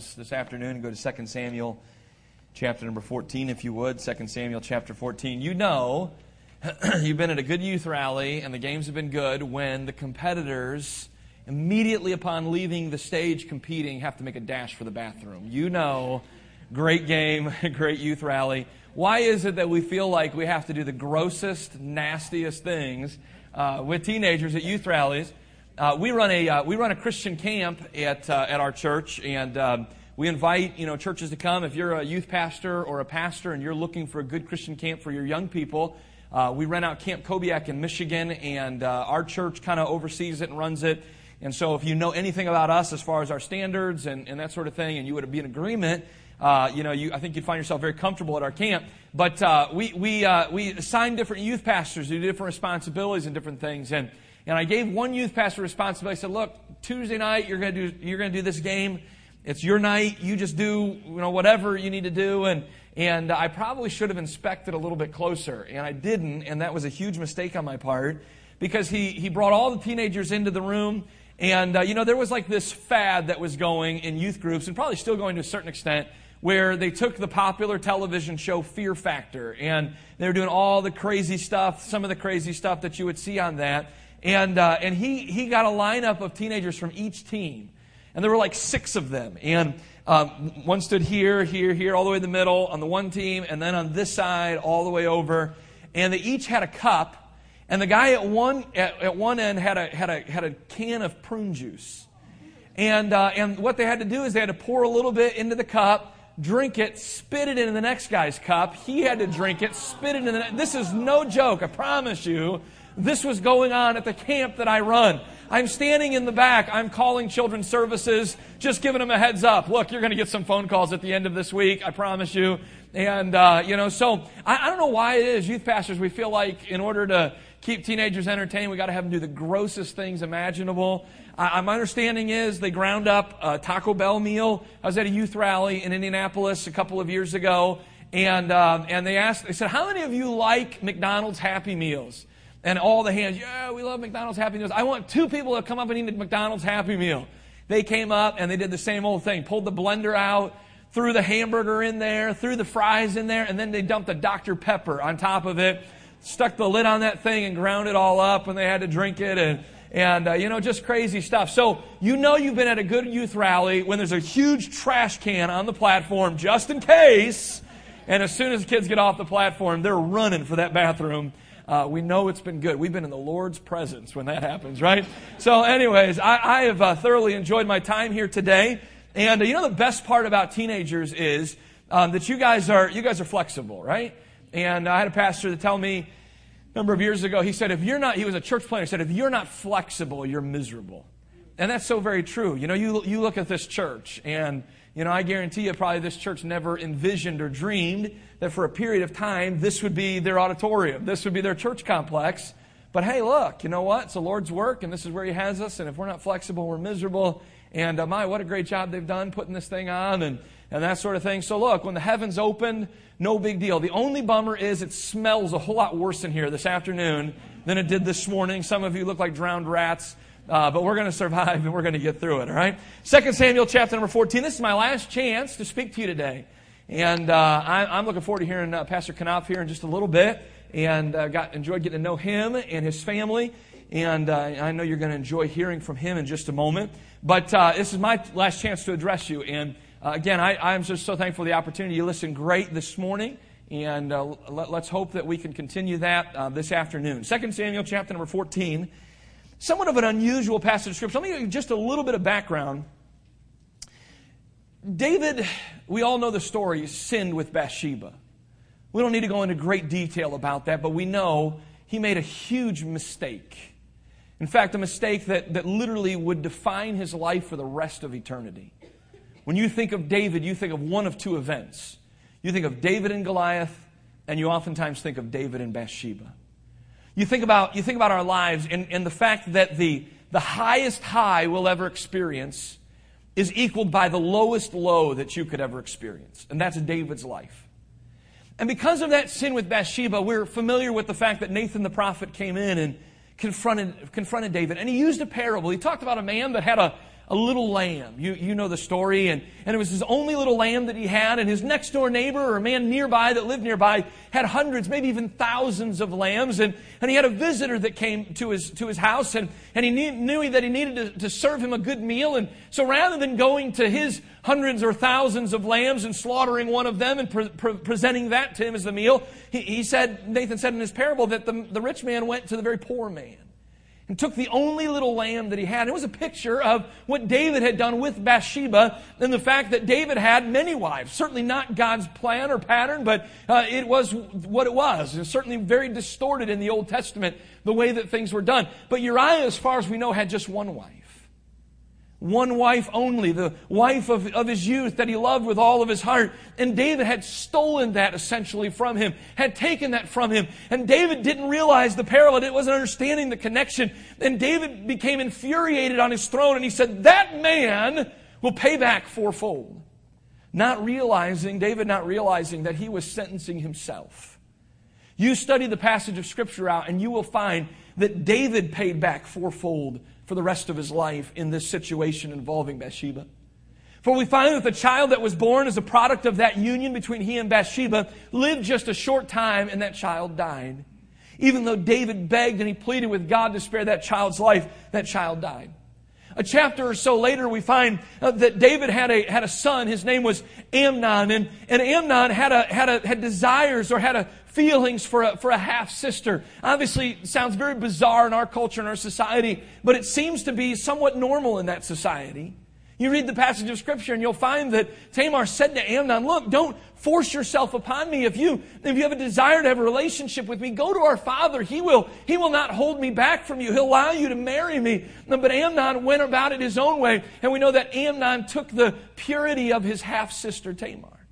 Bibles this afternoon and go to 2 Samuel chapter number 14, if you would. 2 Samuel chapter 14. You know, you've been at a good youth rally and the games have been good when the competitors, immediately upon leaving the stage competing, have to make a dash for the bathroom. You know, great game, great youth rally. Why is it that we feel like we have to do the grossest, nastiest things uh, with teenagers at youth rallies? Uh, we run a uh, we run a Christian camp at uh, at our church, and um, we invite you know churches to come. If you're a youth pastor or a pastor and you're looking for a good Christian camp for your young people, uh, we rent out Camp Kobiak in Michigan, and uh, our church kind of oversees it and runs it. And so, if you know anything about us as far as our standards and, and that sort of thing, and you would be in agreement, uh, you know, you, I think you'd find yourself very comfortable at our camp. But uh, we, we, uh, we assign different youth pastors to different responsibilities and different things. And and I gave one youth pastor responsibility. I said, look, Tuesday night, you're going to do, you're going to do this game. It's your night. You just do, you know, whatever you need to do. And, and I probably should have inspected a little bit closer. And I didn't. And that was a huge mistake on my part because he, he brought all the teenagers into the room. And, uh, you know, there was like this fad that was going in youth groups and probably still going to a certain extent where they took the popular television show Fear Factor and they were doing all the crazy stuff, some of the crazy stuff that you would see on that. And, uh, and he, he got a lineup of teenagers from each team. And there were like six of them. And um, one stood here, here, here, all the way in the middle on the one team, and then on this side, all the way over. And they each had a cup. And the guy at one, at, at one end had a, had, a, had a can of prune juice. And, uh, and what they had to do is they had to pour a little bit into the cup, drink it, spit it into the next guy's cup. He had to drink it, spit it in the. This is no joke, I promise you. This was going on at the camp that I run. I'm standing in the back. I'm calling children's services, just giving them a heads up. Look, you're going to get some phone calls at the end of this week. I promise you. And, uh, you know, so I, I don't know why it is, youth pastors, we feel like in order to keep teenagers entertained, we got to have them do the grossest things imaginable. I, my understanding is they ground up a Taco Bell meal. I was at a youth rally in Indianapolis a couple of years ago, and, uh, and they asked, they said, How many of you like McDonald's Happy Meals? And all the hands, yeah, we love McDonald's Happy Meals. I want two people to come up and eat a McDonald's Happy Meal. They came up and they did the same old thing. Pulled the blender out, threw the hamburger in there, threw the fries in there, and then they dumped a Dr. Pepper on top of it, stuck the lid on that thing and ground it all up, and they had to drink it. And, and uh, you know, just crazy stuff. So you know you've been at a good youth rally when there's a huge trash can on the platform just in case. And as soon as the kids get off the platform, they're running for that bathroom uh, we know it's been good. We've been in the Lord's presence when that happens, right? So, anyways, I, I have uh, thoroughly enjoyed my time here today. And uh, you know, the best part about teenagers is um, that you guys are you guys are flexible, right? And I had a pastor to tell me a number of years ago. He said, if you're not, he was a church planner. He said, if you're not flexible, you're miserable. And that's so very true. You know, you you look at this church and you know, I guarantee you, probably this church never envisioned or dreamed that for a period of time this would be their auditorium, this would be their church complex. But hey, look, you know what? It's the Lord's work, and this is where He has us. And if we're not flexible, we're miserable. And uh, my, what a great job they've done putting this thing on and, and that sort of thing. So look, when the heavens opened, no big deal. The only bummer is it smells a whole lot worse in here this afternoon than it did this morning. Some of you look like drowned rats. Uh, but we're going to survive and we're going to get through it, all right? 2 Samuel chapter number 14. This is my last chance to speak to you today. And uh, I, am looking forward to hearing uh, Pastor Knopf here in just a little bit. And uh, got enjoyed getting to know him and his family. And uh, I know you're going to enjoy hearing from him in just a moment. But uh, this is my last chance to address you. And again, I, am just so thankful for the opportunity. You listened great this morning. And let, us hope that we can continue that this afternoon. 2 Samuel chapter number 14 somewhat of an unusual passage of Scripture. Let me give you just a little bit of background. David, we all know the story, sinned with Bathsheba. We don't need to go into great detail about that, but we know he made a huge mistake. In fact, a mistake that, that literally would define his life for the rest of eternity. When you think of David, you think of one of two events. You think of David and Goliath, and you oftentimes think of David and Bathsheba. You think about, you think about our lives and, and the fact that the, the highest high we'll ever experience is equaled by the lowest low that you could ever experience. And that's David's life. And because of that sin with Bathsheba, we're familiar with the fact that Nathan the prophet came in and confronted, confronted David. And he used a parable. He talked about a man that had a, a little lamb. You, you know the story. And, and it was his only little lamb that he had. And his next door neighbor or a man nearby that lived nearby had hundreds, maybe even thousands of lambs. And, and he had a visitor that came to his, to his house. And, and he knew, knew that he needed to, to serve him a good meal. And so rather than going to his hundreds or thousands of lambs and slaughtering one of them and pre- pre- presenting that to him as the meal, he, he said, Nathan said in his parable that the, the rich man went to the very poor man and took the only little lamb that he had. It was a picture of what David had done with Bathsheba and the fact that David had many wives. Certainly not God's plan or pattern, but uh, it was what it was. It was certainly very distorted in the Old Testament, the way that things were done. But Uriah, as far as we know, had just one wife one wife only, the wife of, of his youth that he loved with all of his heart. And David had stolen that essentially from him, had taken that from him. And David didn't realize the parallel, it wasn't understanding the connection. And David became infuriated on his throne and he said, That man will pay back fourfold. Not realizing, David not realizing that he was sentencing himself. You study the passage of Scripture out and you will find that David paid back fourfold for the rest of his life in this situation involving Bathsheba. For we find that the child that was born as a product of that union between he and Bathsheba lived just a short time and that child died. Even though David begged and he pleaded with God to spare that child's life, that child died. A chapter or so later, we find uh, that David had a, had a son. His name was Amnon. And, and Amnon had, a, had, a, had desires or had a feelings for a, for a half sister. Obviously, sounds very bizarre in our culture and our society, but it seems to be somewhat normal in that society. You read the passage of Scripture and you'll find that Tamar said to Amnon, Look, don't force yourself upon me. If you, if you have a desire to have a relationship with me, go to our father. He will, he will not hold me back from you. He'll allow you to marry me. But Amnon went about it his own way. And we know that Amnon took the purity of his half sister Tamar.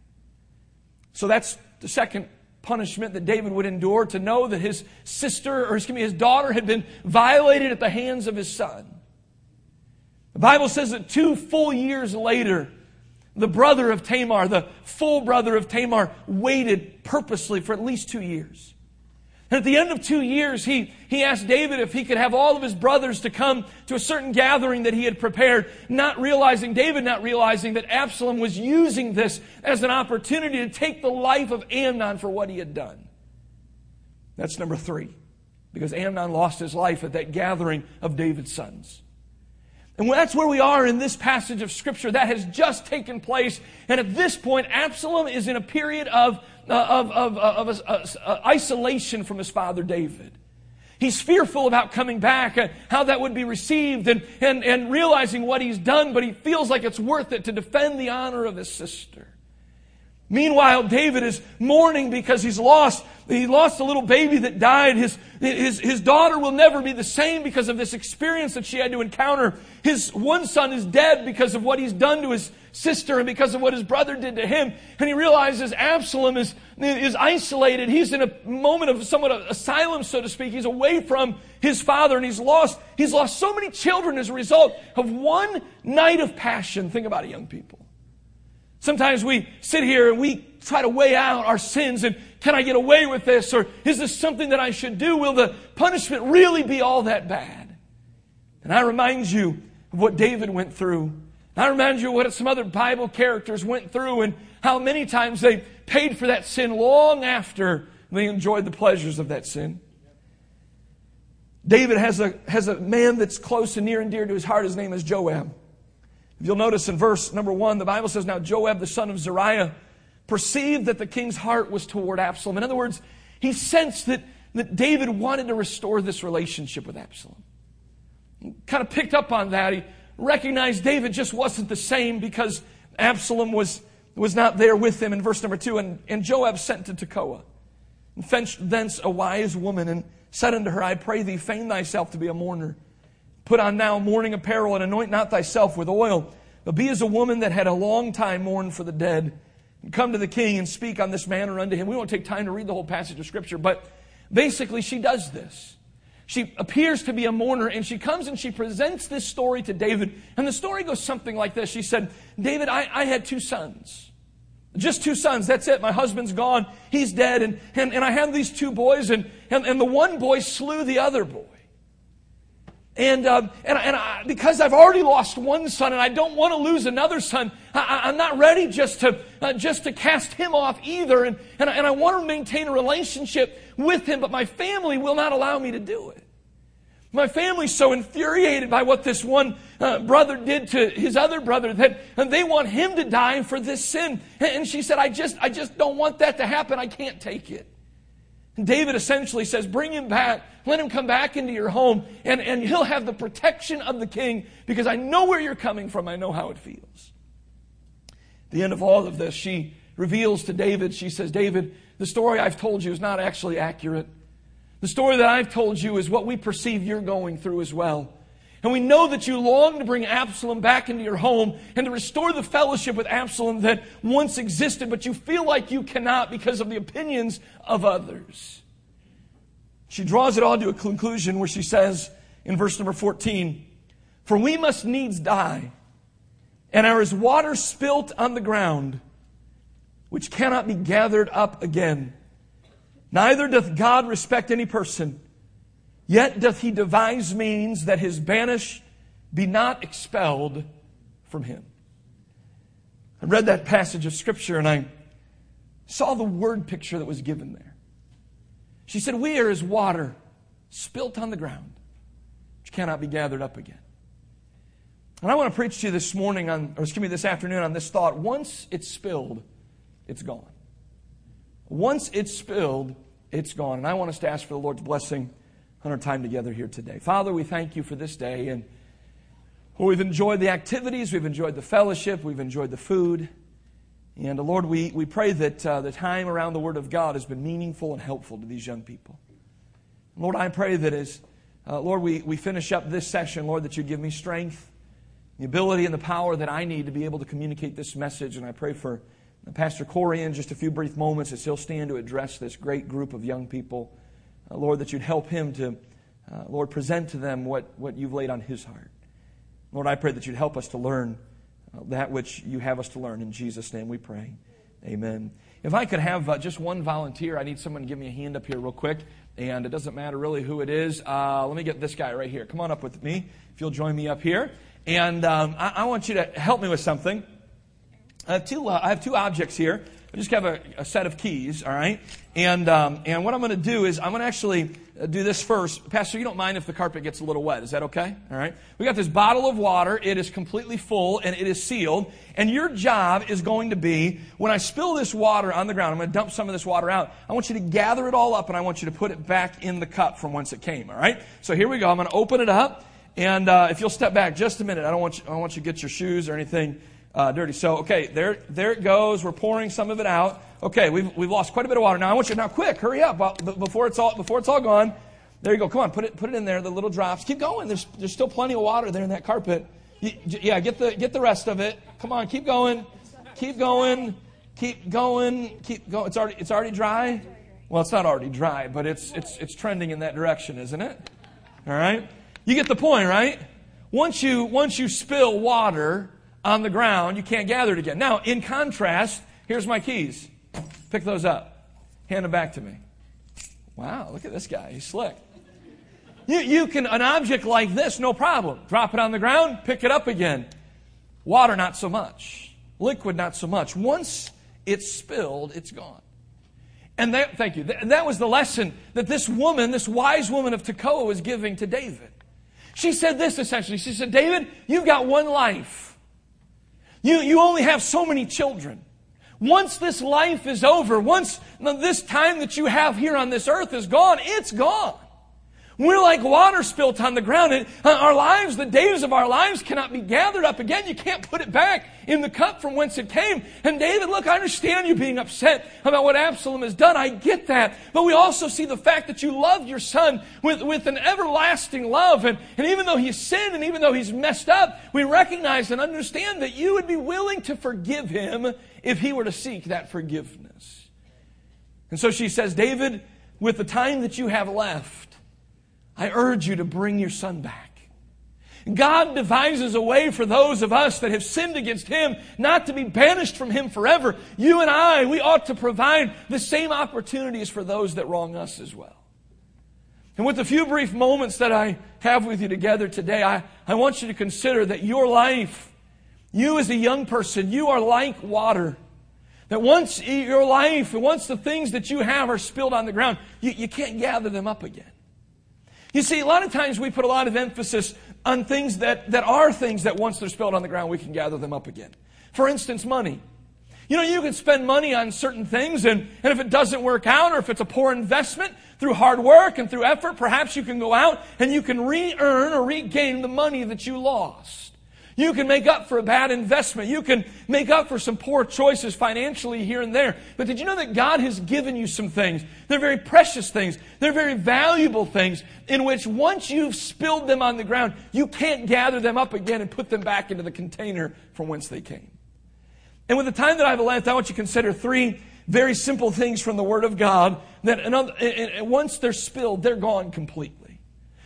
So that's the second punishment that David would endure to know that his sister, or excuse me, his daughter had been violated at the hands of his son. The Bible says that two full years later, the brother of Tamar, the full brother of Tamar, waited purposely for at least two years. And at the end of two years, he, he asked David if he could have all of his brothers to come to a certain gathering that he had prepared, not realizing, David not realizing that Absalom was using this as an opportunity to take the life of Amnon for what he had done. That's number three, because Amnon lost his life at that gathering of David's sons. And that's where we are in this passage of Scripture. That has just taken place. And at this point, Absalom is in a period of of, of, of, of uh, uh, isolation from his father David. He's fearful about coming back, uh, how that would be received, and, and, and realizing what he's done, but he feels like it's worth it to defend the honor of his sister. Meanwhile, David is mourning because he's lost. He lost a little baby that died. His, his, his daughter will never be the same because of this experience that she had to encounter. His one son is dead because of what he's done to his sister and because of what his brother did to him. And he realizes Absalom is, is isolated. He's in a moment of somewhat of asylum, so to speak. He's away from his father and he's lost, he's lost so many children as a result of one night of passion. Think about it, young people. Sometimes we sit here and we try to weigh out our sins and can I get away with this or is this something that I should do? Will the punishment really be all that bad? And I remind you of what David went through. I remind you what some other Bible characters went through and how many times they paid for that sin long after they enjoyed the pleasures of that sin. David has a, has a man that's close and near and dear to his heart. His name is Joab. If you'll notice in verse number one, the Bible says, Now Joab, the son of Zeruiah, perceived that the king's heart was toward Absalom. In other words, he sensed that, that David wanted to restore this relationship with Absalom. He kind of picked up on that. He recognized David just wasn't the same because Absalom was, was not there with him in verse number two. And, and Joab sent to Tekoa and fetched thence a wise woman and said unto her, I pray thee, feign thyself to be a mourner Put on now mourning apparel and anoint not thyself with oil, but be as a woman that had a long time mourned for the dead. And come to the king and speak on this manner unto him. We won't take time to read the whole passage of scripture, but basically she does this. She appears to be a mourner and she comes and she presents this story to David. And the story goes something like this. She said, David, I, I had two sons. Just two sons. That's it. My husband's gone. He's dead. And, and, and I have these two boys, and, and, and the one boy slew the other boy. And, uh, and, and I, because I've already lost one son and I don't want to lose another son, I, am not ready just to, uh, just to cast him off either. And, and, and I want to maintain a relationship with him, but my family will not allow me to do it. My family's so infuriated by what this one uh, brother did to his other brother that they want him to die for this sin. And she said, I just, I just don't want that to happen. I can't take it. David essentially says, Bring him back. Let him come back into your home, and, and he'll have the protection of the king because I know where you're coming from. I know how it feels. At the end of all of this, she reveals to David, she says, David, the story I've told you is not actually accurate. The story that I've told you is what we perceive you're going through as well. And we know that you long to bring Absalom back into your home and to restore the fellowship with Absalom that once existed, but you feel like you cannot because of the opinions of others. She draws it all to a conclusion where she says in verse number 14, For we must needs die, and are as water spilt on the ground, which cannot be gathered up again. Neither doth God respect any person. Yet doth he devise means that his banish be not expelled from him. I read that passage of scripture and I saw the word picture that was given there. She said, We are as water spilt on the ground, which cannot be gathered up again. And I want to preach to you this morning on, or excuse me, this afternoon on this thought. Once it's spilled, it's gone. Once it's spilled, it's gone. And I want us to ask for the Lord's blessing on our time together here today. Father, we thank you for this day. And we've enjoyed the activities, we've enjoyed the fellowship, we've enjoyed the food. And uh, Lord, we, we pray that uh, the time around the Word of God has been meaningful and helpful to these young people. Lord, I pray that as, uh, Lord, we, we finish up this session, Lord, that you give me strength, the ability, and the power that I need to be able to communicate this message. And I pray for Pastor Corey in just a few brief moments as he'll stand to address this great group of young people. Uh, Lord, that you'd help him to, uh, Lord, present to them what, what you've laid on his heart. Lord, I pray that you'd help us to learn uh, that which you have us to learn. In Jesus' name we pray. Amen. If I could have uh, just one volunteer, I need someone to give me a hand up here real quick. And it doesn't matter really who it is. Uh, let me get this guy right here. Come on up with me if you'll join me up here. And um, I, I, want you to help me with something. I have two, I have two objects here. I just have a, a set of keys, all right? And, um, and what I'm going to do is I'm going to actually uh, do this first. Pastor, you don't mind if the carpet gets a little wet. Is that okay? All right? We got this bottle of water. It is completely full and it is sealed. And your job is going to be when I spill this water on the ground, I'm going to dump some of this water out. I want you to gather it all up and I want you to put it back in the cup from whence it came, all right? So here we go. I'm going to open it up. And uh, if you'll step back just a minute, I don't want you, I don't want you to get your shoes or anything uh, dirty. So, okay, there, there it goes. We're pouring some of it out. Okay, we've, we've lost quite a bit of water. Now, I want you now quick, hurry up before it's all, before it's all gone. There you go. Come on, put it, put it in there, the little drops. Keep going. There's, there's still plenty of water there in that carpet. Yeah, get the, get the rest of it. Come on, keep going. Keep going. Keep going. Keep going. It's already, it's already dry. Well, it's not already dry, but it's, it's, it's trending in that direction, isn't it? All right. You get the point, right? Once you, once you spill water, on the ground, you can't gather it again. Now, in contrast, here's my keys. Pick those up. Hand them back to me. Wow, look at this guy. He's slick. You, you can, an object like this, no problem. Drop it on the ground, pick it up again. Water, not so much. Liquid, not so much. Once it's spilled, it's gone. And that, thank you. That was the lesson that this woman, this wise woman of Tekoa, was giving to David. She said this essentially. She said, David, you've got one life. You, you only have so many children. Once this life is over, once this time that you have here on this earth is gone, it's gone. We're like water spilt on the ground. Uh, our lives, the days of our lives cannot be gathered up again. You can't put it back in the cup from whence it came. And David, look, I understand you being upset about what Absalom has done. I get that. But we also see the fact that you love your son with, with an everlasting love. And, and even though he's sinned and even though he's messed up, we recognize and understand that you would be willing to forgive him if he were to seek that forgiveness. And so she says, David, with the time that you have left, I urge you to bring your son back. God devises a way for those of us that have sinned against Him not to be banished from Him forever. You and I, we ought to provide the same opportunities for those that wrong us as well. And with the few brief moments that I have with you together today, I, I want you to consider that your life, you as a young person, you are like water. That once your life and once the things that you have are spilled on the ground, you, you can't gather them up again. You see, a lot of times we put a lot of emphasis on things that, that are things that once they're spilled on the ground, we can gather them up again. For instance, money. You know, you can spend money on certain things, and, and if it doesn't work out, or if it's a poor investment, through hard work and through effort, perhaps you can go out and you can re earn or regain the money that you lost. You can make up for a bad investment. You can make up for some poor choices financially here and there. But did you know that God has given you some things? They're very precious things. They're very valuable things in which once you've spilled them on the ground, you can't gather them up again and put them back into the container from whence they came. And with the time that I have left, I want you to consider three very simple things from the Word of God that another, once they're spilled, they're gone completely.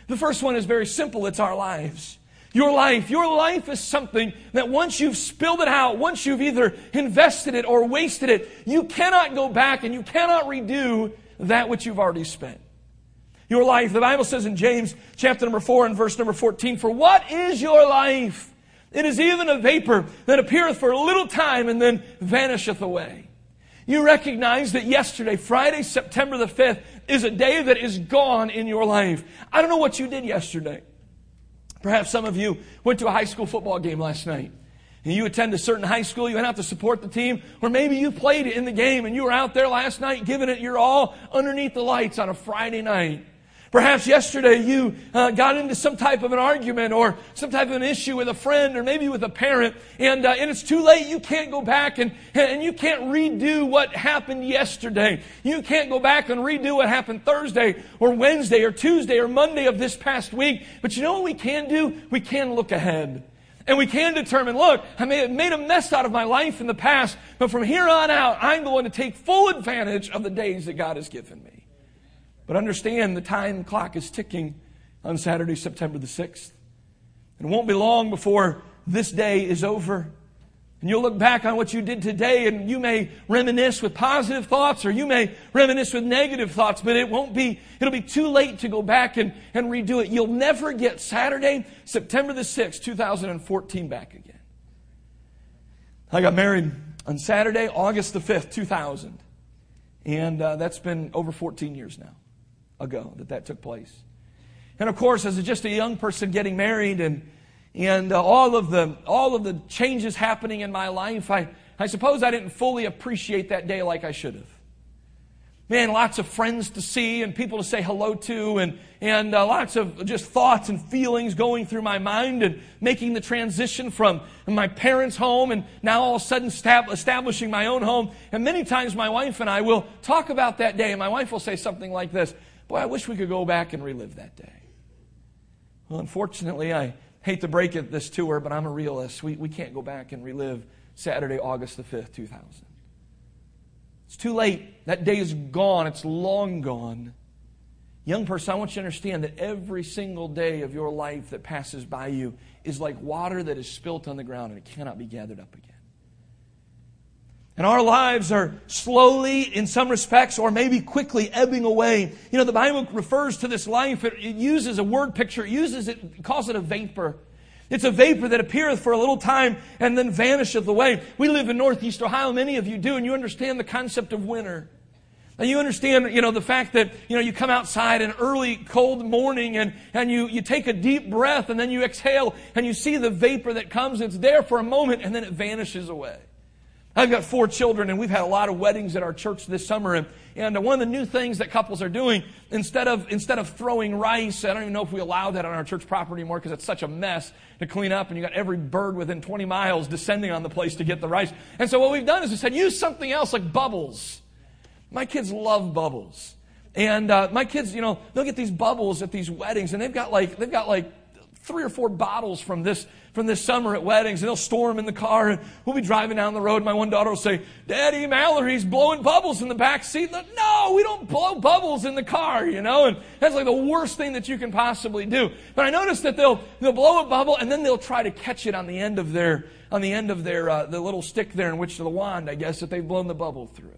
The first one is very simple it's our lives. Your life, your life is something that once you've spilled it out, once you've either invested it or wasted it, you cannot go back and you cannot redo that which you've already spent. Your life, the Bible says in James chapter number 4 and verse number 14, For what is your life? It is even a vapor that appeareth for a little time and then vanisheth away. You recognize that yesterday, Friday, September the 5th, is a day that is gone in your life. I don't know what you did yesterday. Perhaps some of you went to a high school football game last night. And you attend a certain high school, you went out to support the team, or maybe you played in the game and you were out there last night giving it your all underneath the lights on a Friday night. Perhaps yesterday you uh, got into some type of an argument or some type of an issue with a friend or maybe with a parent, and, uh, and it's too late. You can't go back and, and you can't redo what happened yesterday. You can't go back and redo what happened Thursday or Wednesday or Tuesday or Monday of this past week. But you know what we can do? We can look ahead. And we can determine, look, I may have made a mess out of my life in the past, but from here on out, I'm going to take full advantage of the days that God has given me. But understand the time clock is ticking on Saturday, September the 6th. And it won't be long before this day is over. And you'll look back on what you did today and you may reminisce with positive thoughts or you may reminisce with negative thoughts, but it won't be, it'll be too late to go back and, and redo it. You'll never get Saturday, September the 6th, 2014 back again. I got married on Saturday, August the 5th, 2000. And uh, that's been over 14 years now ago that that took place. And of course, as just a young person getting married and, and uh, all, of the, all of the changes happening in my life, I, I suppose I didn't fully appreciate that day like I should have. Man, lots of friends to see and people to say hello to, and, and uh, lots of just thoughts and feelings going through my mind, and making the transition from my parents' home and now all of a sudden establishing my own home. And many times my wife and I will talk about that day, and my wife will say something like this Boy, I wish we could go back and relive that day. Well, unfortunately, I hate to break it this to her, but I'm a realist. We, we can't go back and relive Saturday, August the 5th, 2000. It's too late. That day is gone. It's long gone. Young person, I want you to understand that every single day of your life that passes by you is like water that is spilt on the ground and it cannot be gathered up again. And our lives are slowly, in some respects, or maybe quickly ebbing away. You know, the Bible refers to this life, it, it uses a word picture, it uses it, it calls it a vapor. It's a vapor that appeareth for a little time and then vanisheth away. We live in Northeast Ohio, many of you do, and you understand the concept of winter. And you understand, you know, the fact that, you know, you come outside an early cold morning and, and you, you take a deep breath and then you exhale and you see the vapor that comes. It's there for a moment and then it vanishes away. I've got four children, and we've had a lot of weddings at our church this summer. And, and one of the new things that couples are doing, instead of, instead of throwing rice, I don't even know if we allow that on our church property anymore because it's such a mess to clean up, and you got every bird within 20 miles descending on the place to get the rice. And so what we've done is we said, use something else like bubbles. My kids love bubbles. And uh, my kids, you know, they'll get these bubbles at these weddings, and they've got like, they've got like three or four bottles from this from this summer at weddings, and they'll store them in the car, and we'll be driving down the road. My one daughter will say, Daddy, Mallory's blowing bubbles in the back seat. No, we don't blow bubbles in the car, you know, and that's like the worst thing that you can possibly do. But I noticed that they'll, they'll blow a bubble, and then they'll try to catch it on the end of their, on the end of their, uh, the little stick there in which the wand, I guess, that they've blown the bubble through.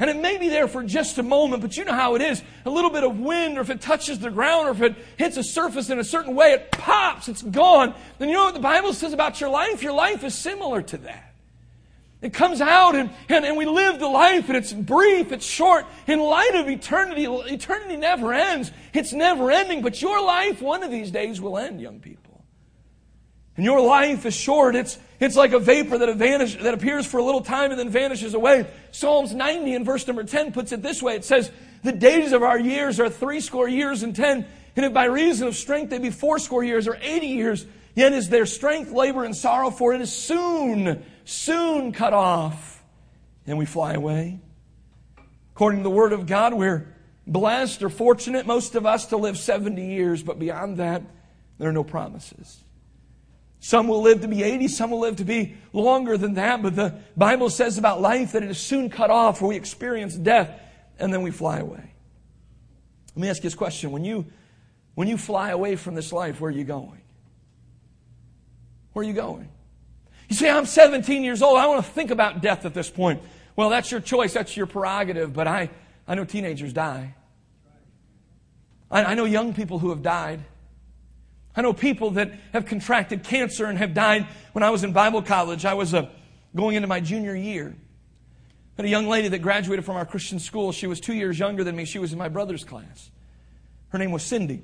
And it may be there for just a moment, but you know how it is. A little bit of wind, or if it touches the ground, or if it hits a surface in a certain way, it pops, it's gone. Then you know what the Bible says about your life? Your life is similar to that. It comes out and, and, and we live the life and it's brief, it's short. In light of eternity, eternity never ends. It's never ending, but your life one of these days will end, young people. And your life is short. It's, it's like a vapor that, vanish, that appears for a little time and then vanishes away. Psalms 90 and verse number 10 puts it this way. It says, the days of our years are threescore years and ten, and if by reason of strength they be fourscore years or eighty years, yet is their strength, labor, and sorrow, for it is soon soon cut off, and we fly away. According to the Word of God, we're blessed or fortunate, most of us, to live 70 years, but beyond that, there are no promises. Some will live to be 80, some will live to be longer than that, but the Bible says about life that it is soon cut off, where we experience death, and then we fly away. Let me ask you this question. When you, when you fly away from this life, where are you going? Where are you going? You say, I'm 17 years old. I want to think about death at this point. Well, that's your choice. That's your prerogative. But I, I know teenagers die. I, I know young people who have died. I know people that have contracted cancer and have died. When I was in Bible college, I was uh, going into my junior year. Had a young lady that graduated from our Christian school. She was two years younger than me. She was in my brother's class. Her name was Cindy.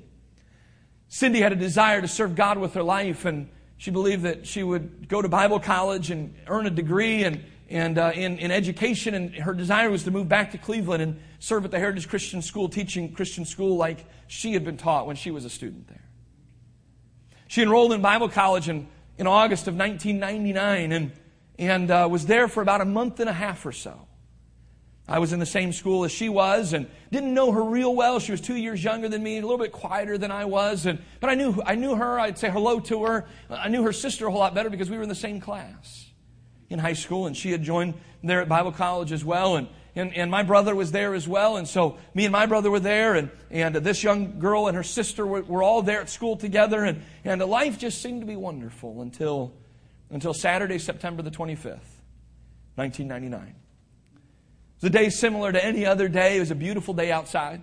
Cindy had a desire to serve God with her life, and she believed that she would go to Bible college and earn a degree and, and uh, in, in education, and her desire was to move back to Cleveland and serve at the Heritage Christian School, teaching Christian school like she had been taught when she was a student there. She enrolled in Bible college in, in August of 1999 and, and uh, was there for about a month and a half or so. I was in the same school as she was and didn't know her real well. She was two years younger than me, a little bit quieter than I was. And, but I knew, I knew her. I'd say hello to her. I knew her sister a whole lot better because we were in the same class in high school. And she had joined there at Bible college as well. And, and, and my brother was there as well. And so me and my brother were there. And, and this young girl and her sister were, were all there at school together. And, and life just seemed to be wonderful until, until Saturday, September the 25th, 1999 It was a day similar to any other day. It was a beautiful day outside.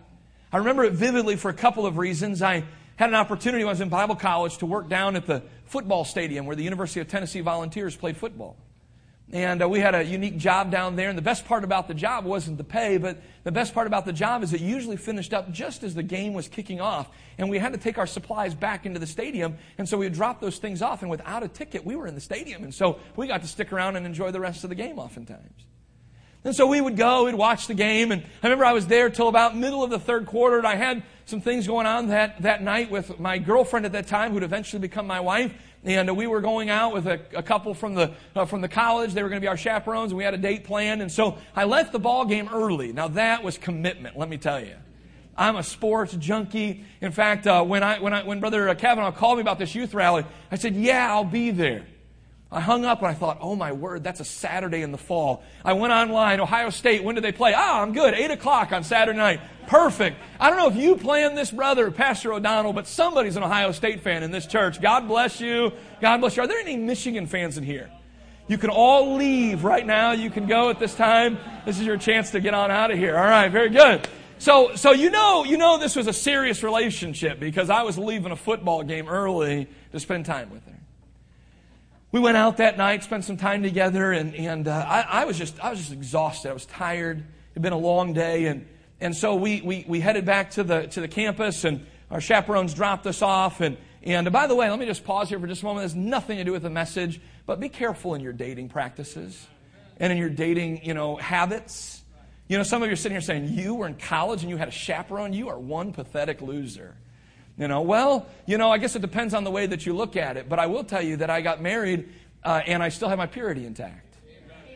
I remember it vividly for a couple of reasons. I had an opportunity when I was in Bible college to work down at the football stadium where the University of Tennessee Volunteers played football. And uh, we had a unique job down there. And the best part about the job wasn't the pay, but the best part about the job is it usually finished up just as the game was kicking off. And we had to take our supplies back into the stadium. And so we would drop those things off. And without a ticket, we were in the stadium. And so we got to stick around and enjoy the rest of the game oftentimes. And so we would go, we'd watch the game, and I remember I was there till about middle of the third quarter, and I had some things going on that, that night with my girlfriend at that time, who'd eventually become my wife, and we were going out with a, a couple from the, uh, from the college. They were going to be our chaperones, and we had a date planned, and so I left the ball game early. Now that was commitment, let me tell you. I'm a sports junkie. In fact, uh, when, I, when, I, when Brother Kavanaugh called me about this youth rally, I said, yeah, I'll be there. I hung up and I thought, oh my word, that's a Saturday in the fall. I went online, Ohio State, when did they play? Ah, I'm good, 8 o'clock on Saturday night. Perfect. I don't know if you planned this, brother, Pastor O'Donnell, but somebody's an Ohio State fan in this church. God bless you. God bless you. Are there any Michigan fans in here? You can all leave right now. You can go at this time. This is your chance to get on out of here. All right, very good. So, so you know, you know this was a serious relationship because I was leaving a football game early to spend time with her we went out that night, spent some time together, and, and uh, I, I, was just, I was just exhausted. I was tired. It had been a long day. And, and so we, we, we headed back to the, to the campus, and our chaperones dropped us off. And, and by the way, let me just pause here for just a moment. Has nothing to do with the message, but be careful in your dating practices and in your dating, you know, habits. You know, some of you are sitting here saying, you were in college and you had a chaperone. You are one pathetic loser. You know, well, you know, I guess it depends on the way that you look at it. But I will tell you that I got married uh, and I still have my purity intact.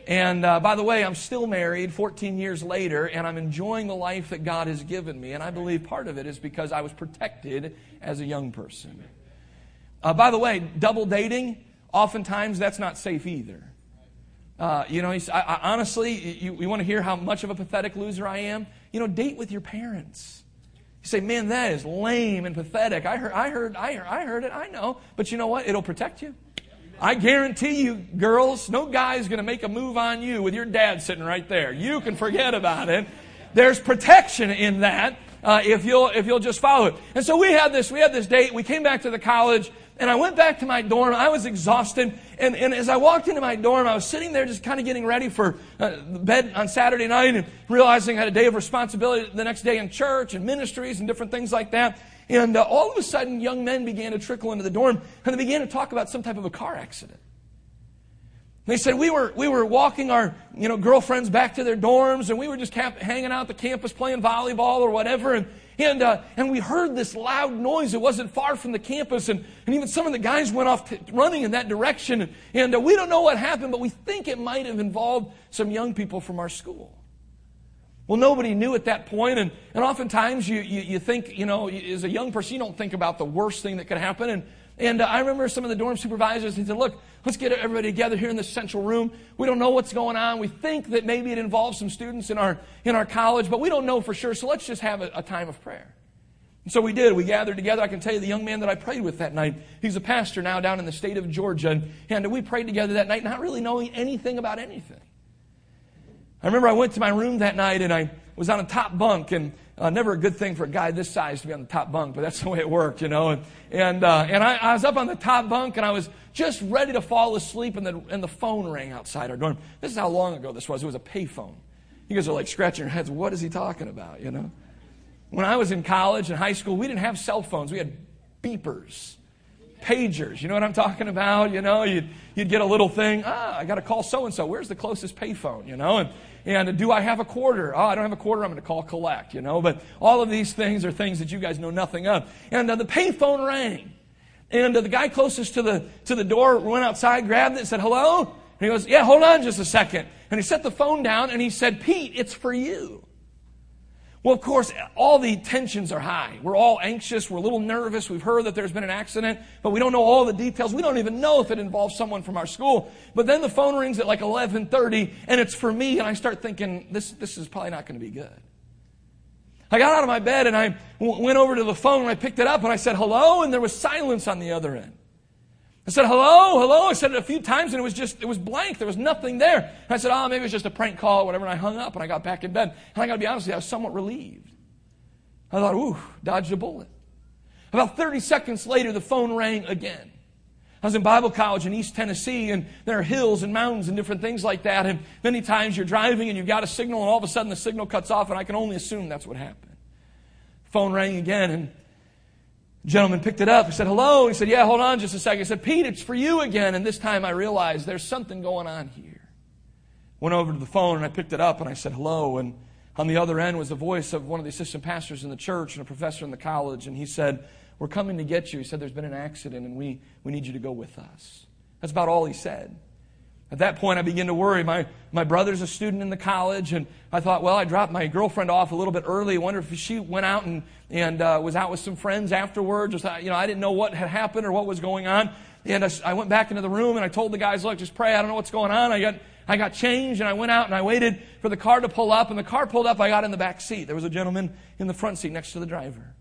And uh, by the way, I'm still married 14 years later, and I'm enjoying the life that God has given me. And I believe part of it is because I was protected as a young person. Uh, by the way, double dating, oftentimes that's not safe either. Uh, you know, I, I, honestly, you, you want to hear how much of a pathetic loser I am? You know, date with your parents. Say, man, that is lame and pathetic. I heard, I heard, I heard, I heard it. I know. But you know what? It'll protect you. I guarantee you, girls, no guy's going to make a move on you with your dad sitting right there. You can forget about it. There's protection in that uh, if you'll if you'll just follow it. And so we had this we had this date. We came back to the college. And I went back to my dorm. I was exhausted. And, and as I walked into my dorm, I was sitting there just kind of getting ready for uh, bed on Saturday night and realizing I had a day of responsibility the next day in church and ministries and different things like that. And uh, all of a sudden, young men began to trickle into the dorm and they began to talk about some type of a car accident. They said we were, we were walking our you know, girlfriends back to their dorms and we were just camp- hanging out the campus playing volleyball or whatever. And, and, uh, and we heard this loud noise. It wasn't far from the campus. And, and even some of the guys went off t- running in that direction. And, and uh, we don't know what happened, but we think it might have involved some young people from our school. Well, nobody knew at that point, and, and oftentimes you, you, you think, you know, as a young person, you don't think about the worst thing that could happen. And, and uh, I remember some of the dorm supervisors, he said, look, let's get everybody together here in this central room. We don't know what's going on. We think that maybe it involves some students in our, in our college, but we don't know for sure, so let's just have a, a time of prayer. And so we did. We gathered together. I can tell you the young man that I prayed with that night, he's a pastor now down in the state of Georgia, and, and we prayed together that night, not really knowing anything about anything. I remember I went to my room that night and I was on a top bunk, and uh, never a good thing for a guy this size to be on the top bunk, but that's the way it worked, you know. And, and, uh, and I, I, was up on the top bunk and I was just ready to fall asleep, and the, and the phone rang outside our dorm. This is how long ago this was. It was a payphone. You guys are like scratching your heads. What is he talking about, you know? When I was in college and high school, we didn't have cell phones, we had beepers pagers. You know what I'm talking about? You know, you'd, you'd get a little thing. Ah, I got to call so and so. Where's the closest payphone? You know, and and do I have a quarter? Oh, I don't have a quarter. I'm going to call collect. You know, but all of these things are things that you guys know nothing of. And uh, the payphone rang, and uh, the guy closest to the to the door went outside, grabbed it, and said hello. And he goes, Yeah, hold on just a second. And he set the phone down and he said, Pete, it's for you. Well, of course, all the tensions are high. We're all anxious. We're a little nervous. We've heard that there's been an accident, but we don't know all the details. We don't even know if it involves someone from our school. But then the phone rings at like 11:30, and it's for me, and I start thinking this this is probably not going to be good. I got out of my bed and I w- went over to the phone and I picked it up and I said hello, and there was silence on the other end. I said, hello, hello. I said it a few times and it was just, it was blank. There was nothing there. And I said, oh, maybe it's just a prank call or whatever. And I hung up and I got back in bed. And I got to be honest with you, I was somewhat relieved. I thought, ooh, dodged a bullet. About 30 seconds later, the phone rang again. I was in Bible college in East Tennessee, and there are hills and mountains and different things like that. And many times you're driving and you've got a signal, and all of a sudden the signal cuts off, and I can only assume that's what happened. Phone rang again, and gentleman picked it up. He said, hello. He said, yeah, hold on just a second. He said, Pete, it's for you again. And this time I realized there's something going on here. Went over to the phone and I picked it up and I said, hello. And on the other end was the voice of one of the assistant pastors in the church and a professor in the college. And he said, we're coming to get you. He said, there's been an accident and we, we need you to go with us. That's about all he said. At that point, I began to worry. My, my brother's a student in the college, and I thought, well, I dropped my girlfriend off a little bit early. I wonder if she went out and, and uh, was out with some friends afterwards. Just, you know, I didn't know what had happened or what was going on. And I, I went back into the room, and I told the guys, look, just pray. I don't know what's going on. I got, I got changed, and I went out, and I waited for the car to pull up. And the car pulled up. I got in the back seat. There was a gentleman in the front seat next to the driver.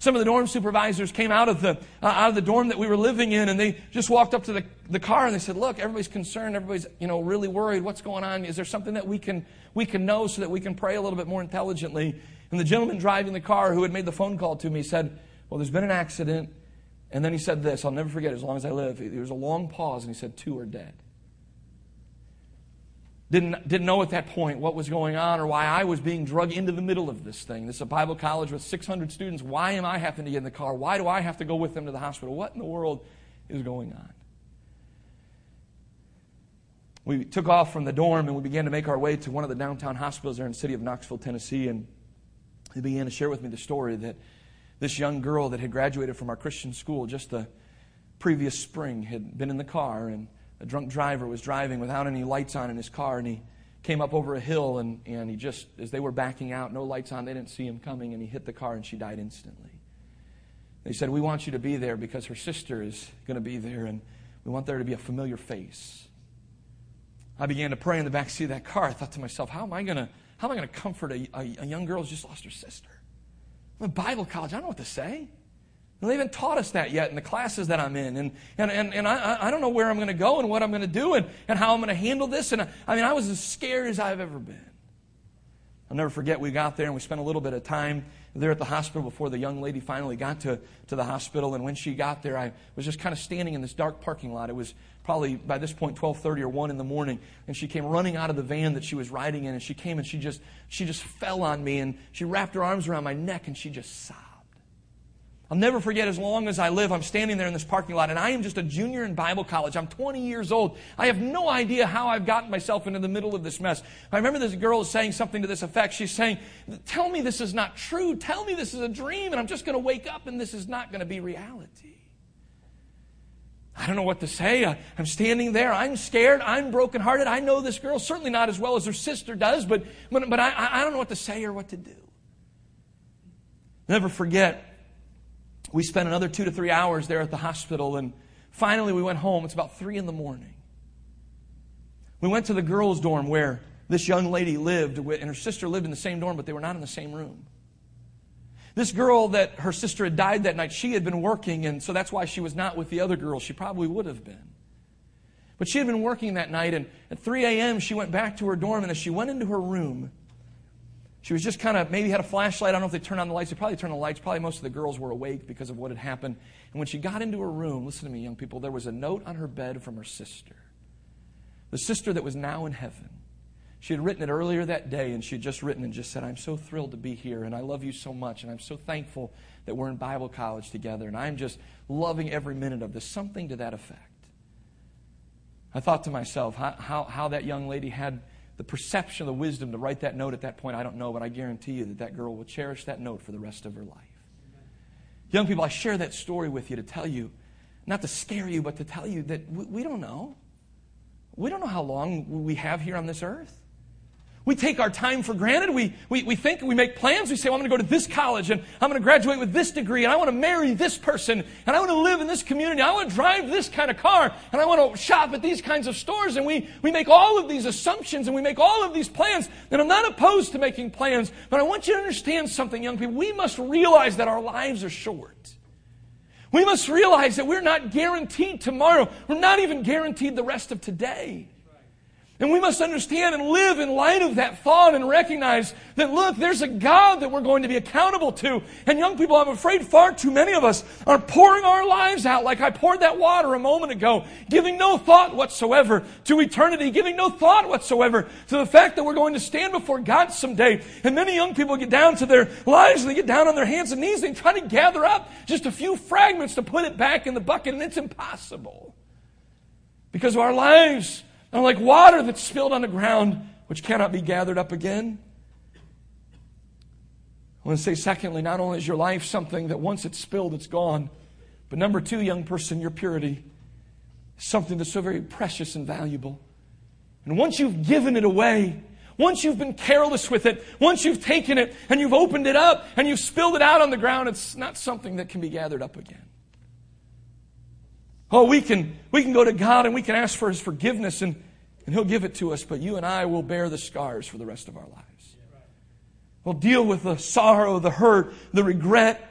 Some of the dorm supervisors came out of the, uh, out of the dorm that we were living in and they just walked up to the, the car and they said, look, everybody's concerned. Everybody's, you know, really worried. What's going on? Is there something that we can, we can know so that we can pray a little bit more intelligently? And the gentleman driving the car who had made the phone call to me said, well, there's been an accident. And then he said this, I'll never forget as long as I live. There was a long pause and he said, two are dead. Didn't, didn't know at that point what was going on or why I was being drugged into the middle of this thing. This is a Bible college with 600 students. Why am I having to get in the car? Why do I have to go with them to the hospital? What in the world is going on? We took off from the dorm and we began to make our way to one of the downtown hospitals there in the city of Knoxville, Tennessee. And he began to share with me the story that this young girl that had graduated from our Christian school just the previous spring had been in the car and a drunk driver was driving without any lights on in his car, and he came up over a hill, and, and he just, as they were backing out, no lights on, they didn't see him coming, and he hit the car, and she died instantly. They said, We want you to be there because her sister is going to be there, and we want there to be a familiar face. I began to pray in the back seat of that car. I thought to myself, How am I going to, how am I going to comfort a, a, a young girl who's just lost her sister? I'm in Bible college. I don't know what to say. They haven't taught us that yet in the classes that I'm in. And, and, and, and I, I don't know where I'm going to go and what I'm going to do and, and how I'm going to handle this. And I, I mean, I was as scared as I've ever been. I'll never forget, we got there and we spent a little bit of time there at the hospital before the young lady finally got to, to the hospital. And when she got there, I was just kind of standing in this dark parking lot. It was probably by this 12:30 or 1 in the morning and she came running out of the van that she was riding in and she came and she just she just fell on me and she wrapped her arms around my neck and she just sobbed. I'll never forget as long as I live, I'm standing there in this parking lot, and I am just a junior in Bible college. I'm 20 years old. I have no idea how I've gotten myself into the middle of this mess. I remember this girl saying something to this effect. She's saying, Tell me this is not true. Tell me this is a dream, and I'm just going to wake up and this is not going to be reality. I don't know what to say. I, am standing there. I'm scared. I'm brokenhearted. I know this girl, certainly not as well as her sister does, but, but, I, I don't know what to say or what to do. Never forget we spent another two to three hours there at the hospital, and finally we went home. It's about three in the morning. We went to the girls' dorm where this young lady lived, and her sister lived in the same dorm, but they were not in the same room. This girl that her sister had died that night, she had been working, and so that's why she was not with the other girls. She probably would have been. But she had been working that night, and at 3 a.m., she went back to her dorm, and as she went into her room, she was just kind of maybe had a flashlight. I don't know if they turned on the lights. They probably turned on the lights. Probably most of the girls were awake because of what had happened. And when she got into her room, listen to me, young people, there was a note on her bed from her sister. The sister that was now in heaven. She had written it earlier that day, and she had just written and just said, I'm so thrilled to be here, and I love you so much, and I'm so thankful that we're in Bible college together, and I'm just loving every minute of this. Something to that effect. I thought to myself, how, how, how that young lady had the perception, the wisdom to write that note at that point, I don't know, but I guarantee you that that girl will cherish that note for the rest of her life. Young people, I share that story with you to tell you, not to scare you, but to tell you that we, we don't know. We don't know how long we have here on this earth. We take our time for granted. We, we, we think, we make plans. We say, well, I'm going to go to this college and I'm going to graduate with this degree and I want to marry this person and I want to live in this community. I want to drive this kind of car and I want to shop at these kinds of stores. And we, we make all of these assumptions and we make all of these plans. And I'm not opposed to making plans, but I want you to understand something, young people. We must realize that our lives are short. We must realize that we're not guaranteed tomorrow. We're not even guaranteed the rest of today. And we must understand and live in light of that thought and recognize that, look, there's a God that we're going to be accountable to. And young people, I'm afraid far too many of us are pouring our lives out like I poured that water a moment ago, giving no thought whatsoever to eternity, giving no thought whatsoever to the fact that we're going to stand before God someday. And many young people get down to their lives and they get down on their hands and knees and try to gather up just a few fragments to put it back in the bucket, and it's impossible. Because of our lives and like water that's spilled on the ground, which cannot be gathered up again. I want to say, secondly, not only is your life something that once it's spilled, it's gone, but number two, young person, your purity is something that's so very precious and valuable. And once you've given it away, once you've been careless with it, once you've taken it and you've opened it up and you've spilled it out on the ground, it's not something that can be gathered up again. Oh, we can, we can go to God and we can ask for His forgiveness and, and He'll give it to us, but you and I will bear the scars for the rest of our lives. We'll deal with the sorrow, the hurt, the regret.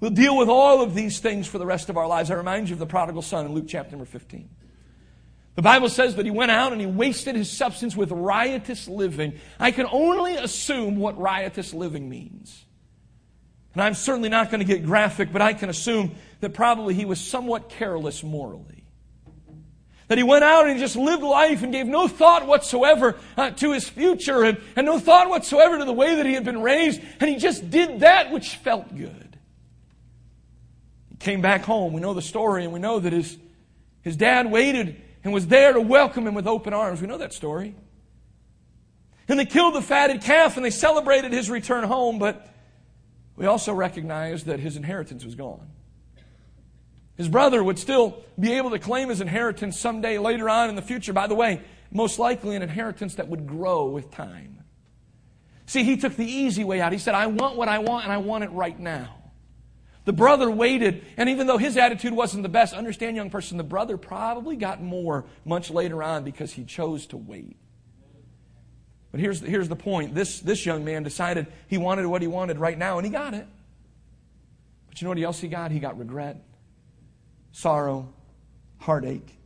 We'll deal with all of these things for the rest of our lives. I remind you of the prodigal son in Luke chapter number 15. The Bible says that he went out and he wasted his substance with riotous living. I can only assume what riotous living means. And I'm certainly not going to get graphic, but I can assume that probably he was somewhat careless morally. That he went out and just lived life and gave no thought whatsoever uh, to his future and, and no thought whatsoever to the way that he had been raised. And he just did that which felt good. He came back home. We know the story and we know that his, his dad waited and was there to welcome him with open arms. We know that story. And they killed the fatted calf and they celebrated his return home, but we also recognize that his inheritance was gone. His brother would still be able to claim his inheritance someday later on in the future. By the way, most likely an inheritance that would grow with time. See, he took the easy way out. He said, I want what I want and I want it right now. The brother waited, and even though his attitude wasn't the best, understand, young person, the brother probably got more much later on because he chose to wait. But here's, here's the point this, this young man decided he wanted what he wanted right now, and he got it. But you know what else he got? He got regret, sorrow, heartache.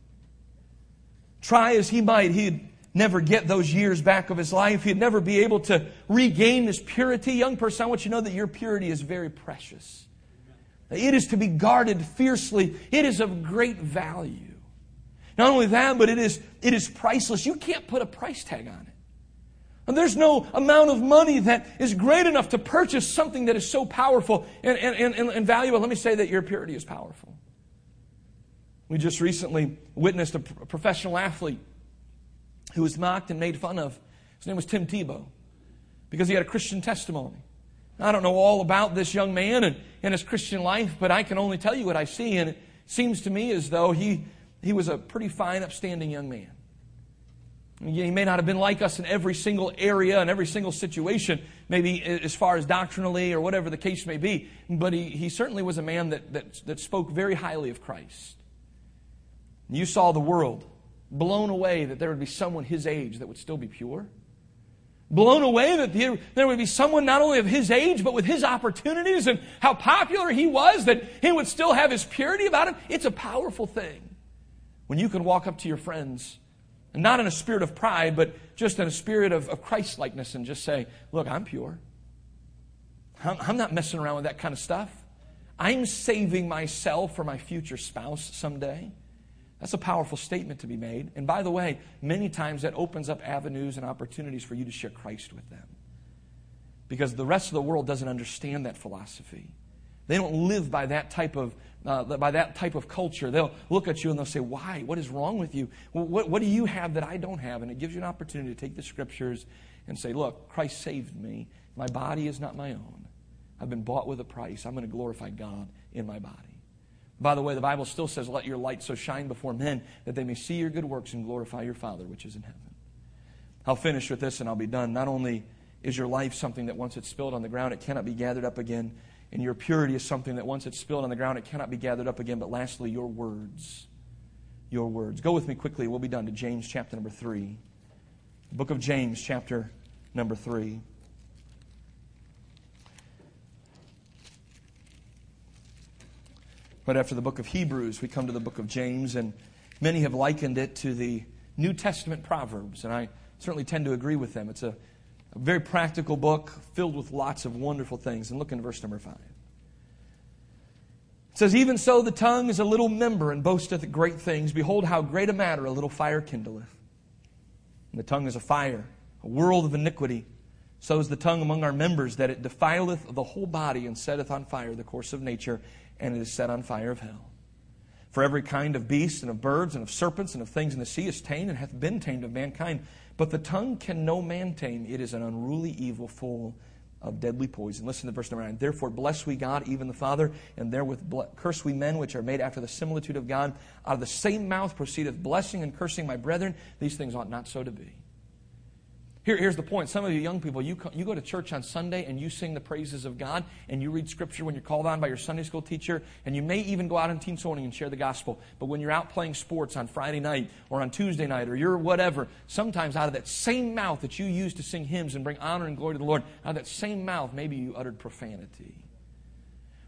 Try as he might, he'd never get those years back of his life. He'd never be able to regain this purity. Young person, I want you to know that your purity is very precious. It is to be guarded fiercely. It is of great value. Not only that, but it is, it is priceless. You can't put a price tag on it. And there's no amount of money that is great enough to purchase something that is so powerful and, and, and, and valuable. Let me say that your purity is powerful. We just recently witnessed a professional athlete who was mocked and made fun of. His name was Tim Tebow because he had a Christian testimony. I don't know all about this young man and, and his Christian life, but I can only tell you what I see, and it seems to me as though he, he was a pretty fine, upstanding young man. He may not have been like us in every single area and every single situation, maybe as far as doctrinally or whatever the case may be, but he, he certainly was a man that, that, that spoke very highly of Christ. You saw the world blown away that there would be someone his age that would still be pure. Blown away that there would be someone not only of his age, but with his opportunities and how popular he was, that he would still have his purity about him. It's a powerful thing when you can walk up to your friends, and not in a spirit of pride, but just in a spirit of, of Christ likeness, and just say, Look, I'm pure. I'm, I'm not messing around with that kind of stuff. I'm saving myself for my future spouse someday. That's a powerful statement to be made. And by the way, many times that opens up avenues and opportunities for you to share Christ with them. Because the rest of the world doesn't understand that philosophy. They don't live by that type of uh, by that type of culture. They'll look at you and they'll say, "Why? What is wrong with you? What, what do you have that I don't have?" And it gives you an opportunity to take the scriptures and say, "Look, Christ saved me. My body is not my own. I've been bought with a price. I'm going to glorify God in my body." By the way, the Bible still says, Let your light so shine before men that they may see your good works and glorify your Father which is in heaven. I'll finish with this and I'll be done. Not only is your life something that once it's spilled on the ground, it cannot be gathered up again, and your purity is something that once it's spilled on the ground, it cannot be gathered up again, but lastly, your words. Your words. Go with me quickly, we'll be done to James chapter number 3. book of James, chapter number 3. But after the book of Hebrews, we come to the book of James, and many have likened it to the New Testament Proverbs, and I certainly tend to agree with them. It's a, a very practical book filled with lots of wonderful things. And look in verse number 5. It says, Even so, the tongue is a little member and boasteth great things. Behold, how great a matter a little fire kindleth. And the tongue is a fire, a world of iniquity. So is the tongue among our members, that it defileth the whole body and setteth on fire the course of nature and it is set on fire of hell. For every kind of beast and of birds and of serpents and of things in the sea is tamed and hath been tamed of mankind. But the tongue can no man tame. It is an unruly evil full of deadly poison. Listen to verse number 9. Therefore bless we God, even the Father, and therewith curse we men which are made after the similitude of God. Out of the same mouth proceedeth blessing and cursing, my brethren. These things ought not so to be. Here, here's the point. Some of you young people, you, you go to church on Sunday and you sing the praises of God and you read scripture when you're called on by your Sunday school teacher and you may even go out on team sewing and share the gospel. But when you're out playing sports on Friday night or on Tuesday night or you're whatever, sometimes out of that same mouth that you use to sing hymns and bring honor and glory to the Lord, out of that same mouth, maybe you uttered profanity.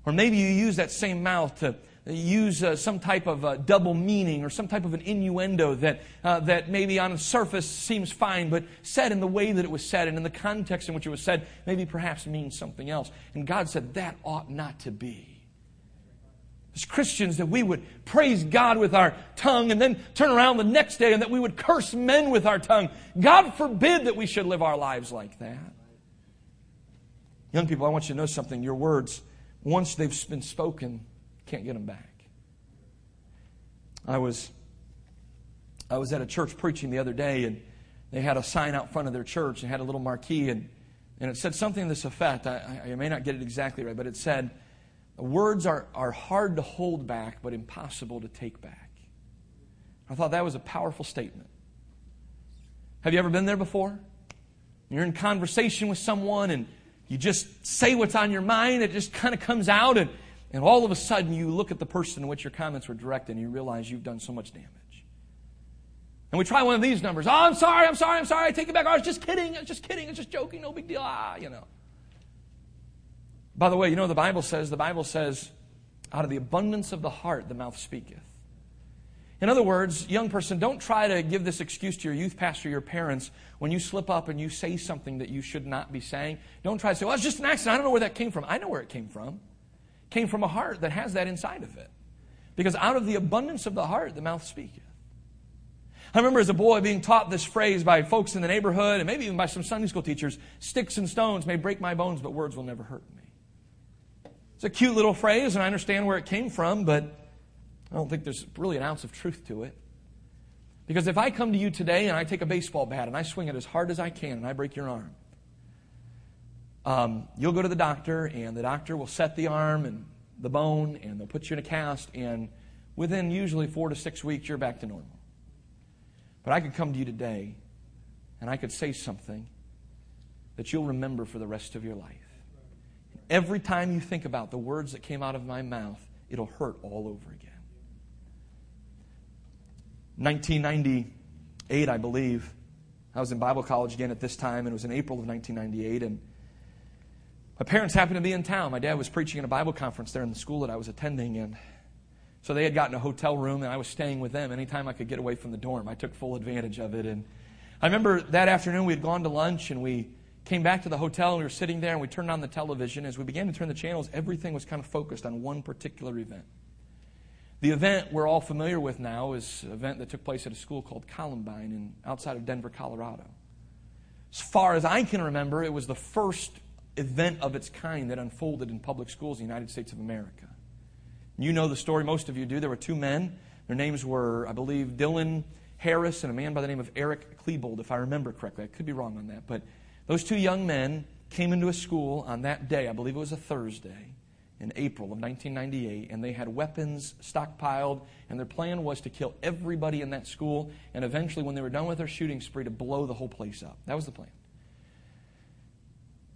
Or maybe you use that same mouth to use uh, some type of uh, double meaning or some type of an innuendo that, uh, that maybe on the surface seems fine, but said in the way that it was said and in the context in which it was said, maybe perhaps means something else. And God said that ought not to be. As Christians, that we would praise God with our tongue and then turn around the next day and that we would curse men with our tongue. God forbid that we should live our lives like that. Young people, I want you to know something. Your words, once they've been spoken, can't get them back. I was, I was at a church preaching the other day, and they had a sign out front of their church and had a little marquee, and, and it said something to this effect. I, I may not get it exactly right, but it said, Words are, are hard to hold back, but impossible to take back. I thought that was a powerful statement. Have you ever been there before? You're in conversation with someone and you just say what's on your mind, it just kind of comes out, and and all of a sudden, you look at the person in which your comments were directed and you realize you've done so much damage. And we try one of these numbers. Oh, I'm sorry, I'm sorry, I'm sorry. I take it back. I was just kidding. I was just kidding. I was just joking. No big deal. Ah, you know. By the way, you know the Bible says, the Bible says, out of the abundance of the heart, the mouth speaketh. In other words, young person, don't try to give this excuse to your youth pastor, your parents, when you slip up and you say something that you should not be saying. Don't try to say, well, it's just an accident. I don't know where that came from. I know where it came from. Came from a heart that has that inside of it. Because out of the abundance of the heart, the mouth speaketh. I remember as a boy being taught this phrase by folks in the neighborhood and maybe even by some Sunday school teachers sticks and stones may break my bones, but words will never hurt me. It's a cute little phrase, and I understand where it came from, but I don't think there's really an ounce of truth to it. Because if I come to you today and I take a baseball bat and I swing it as hard as I can and I break your arm, um, you'll go to the doctor and the doctor will set the arm and the bone and they'll put you in a cast, and within usually four to six weeks, you're back to normal. But I could come to you today and I could say something that you'll remember for the rest of your life. Every time you think about the words that came out of my mouth, it'll hurt all over again. 1998, I believe. I was in Bible college again at this time, and it was in April of 1998. And my parents happened to be in town. My dad was preaching at a Bible conference there in the school that I was attending, and so they had gotten a hotel room, and I was staying with them anytime I could get away from the dorm. I took full advantage of it. And I remember that afternoon we had gone to lunch, and we came back to the hotel, and we were sitting there, and we turned on the television. As we began to turn the channels, everything was kind of focused on one particular event. The event we're all familiar with now is an event that took place at a school called Columbine in, outside of Denver, Colorado. As far as I can remember, it was the first event of its kind that unfolded in public schools in the United States of America. You know the story, most of you do. There were two men. Their names were, I believe, Dylan Harris and a man by the name of Eric Klebold, if I remember correctly. I could be wrong on that. But those two young men came into a school on that day, I believe it was a Thursday, in April of 1998, and they had weapons stockpiled, and their plan was to kill everybody in that school, and eventually, when they were done with their shooting spree, to blow the whole place up. That was the plan.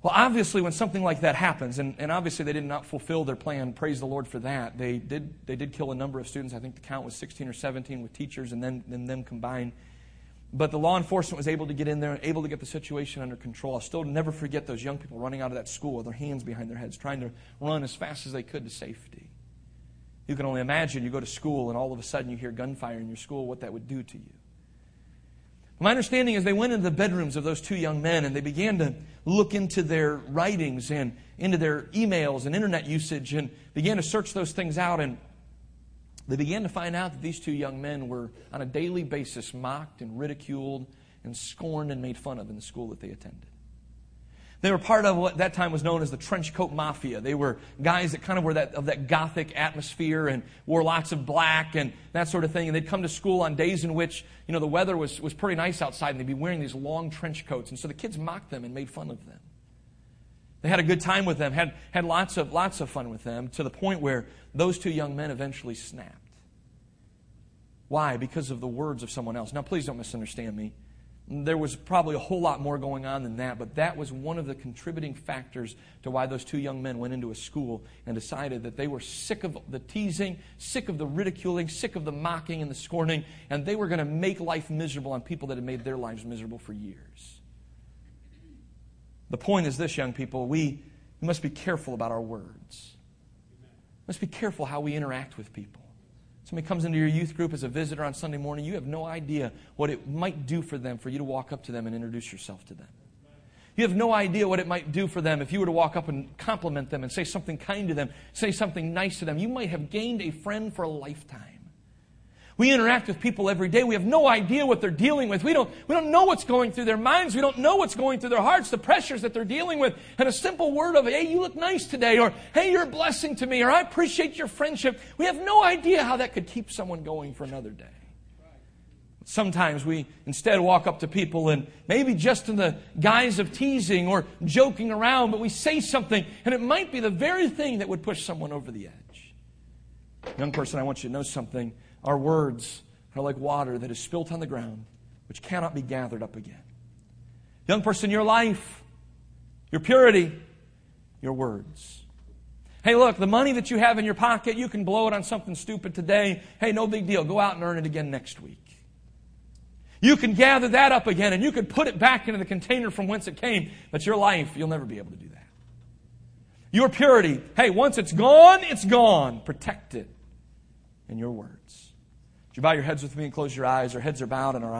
Well, obviously, when something like that happens, and, and obviously they did not fulfill their plan, praise the Lord for that. They did, they did kill a number of students. I think the count was 16 or 17 with teachers and then and them combined. But the law enforcement was able to get in there, and able to get the situation under control. I'll still never forget those young people running out of that school with their hands behind their heads, trying to run as fast as they could to safety. You can only imagine you go to school and all of a sudden you hear gunfire in your school, what that would do to you. My understanding is they went into the bedrooms of those two young men and they began to look into their writings and into their emails and internet usage and began to search those things out. And they began to find out that these two young men were on a daily basis mocked and ridiculed and scorned and made fun of in the school that they attended. They were part of what that time was known as the trench coat mafia. They were guys that kind of were that, of that gothic atmosphere and wore lots of black and that sort of thing. And they'd come to school on days in which, you know, the weather was, was pretty nice outside and they'd be wearing these long trench coats. And so the kids mocked them and made fun of them. They had a good time with them, had, had lots, of, lots of fun with them, to the point where those two young men eventually snapped. Why? Because of the words of someone else. Now, please don't misunderstand me. There was probably a whole lot more going on than that, but that was one of the contributing factors to why those two young men went into a school and decided that they were sick of the teasing, sick of the ridiculing, sick of the mocking and the scorning, and they were going to make life miserable on people that had made their lives miserable for years. The point is this, young people we, we must be careful about our words. We must be careful how we interact with people. Somebody comes into your youth group as a visitor on Sunday morning, you have no idea what it might do for them for you to walk up to them and introduce yourself to them. You have no idea what it might do for them if you were to walk up and compliment them and say something kind to them, say something nice to them. You might have gained a friend for a lifetime. We interact with people every day. We have no idea what they're dealing with. We don't, we don't know what's going through their minds. We don't know what's going through their hearts, the pressures that they're dealing with. And a simple word of, hey, you look nice today, or hey, you're a blessing to me, or I appreciate your friendship. We have no idea how that could keep someone going for another day. Sometimes we instead walk up to people and maybe just in the guise of teasing or joking around, but we say something, and it might be the very thing that would push someone over the edge. Young person, I want you to know something. Our words are like water that is spilt on the ground, which cannot be gathered up again. Young person, your life, your purity, your words. Hey, look, the money that you have in your pocket, you can blow it on something stupid today. Hey, no big deal. Go out and earn it again next week. You can gather that up again and you can put it back into the container from whence it came, but your life, you'll never be able to do that. Your purity, hey, once it's gone, it's gone. Protect it in your words. Would you bow your heads with me and close your eyes? Our heads are bowed and our eyes.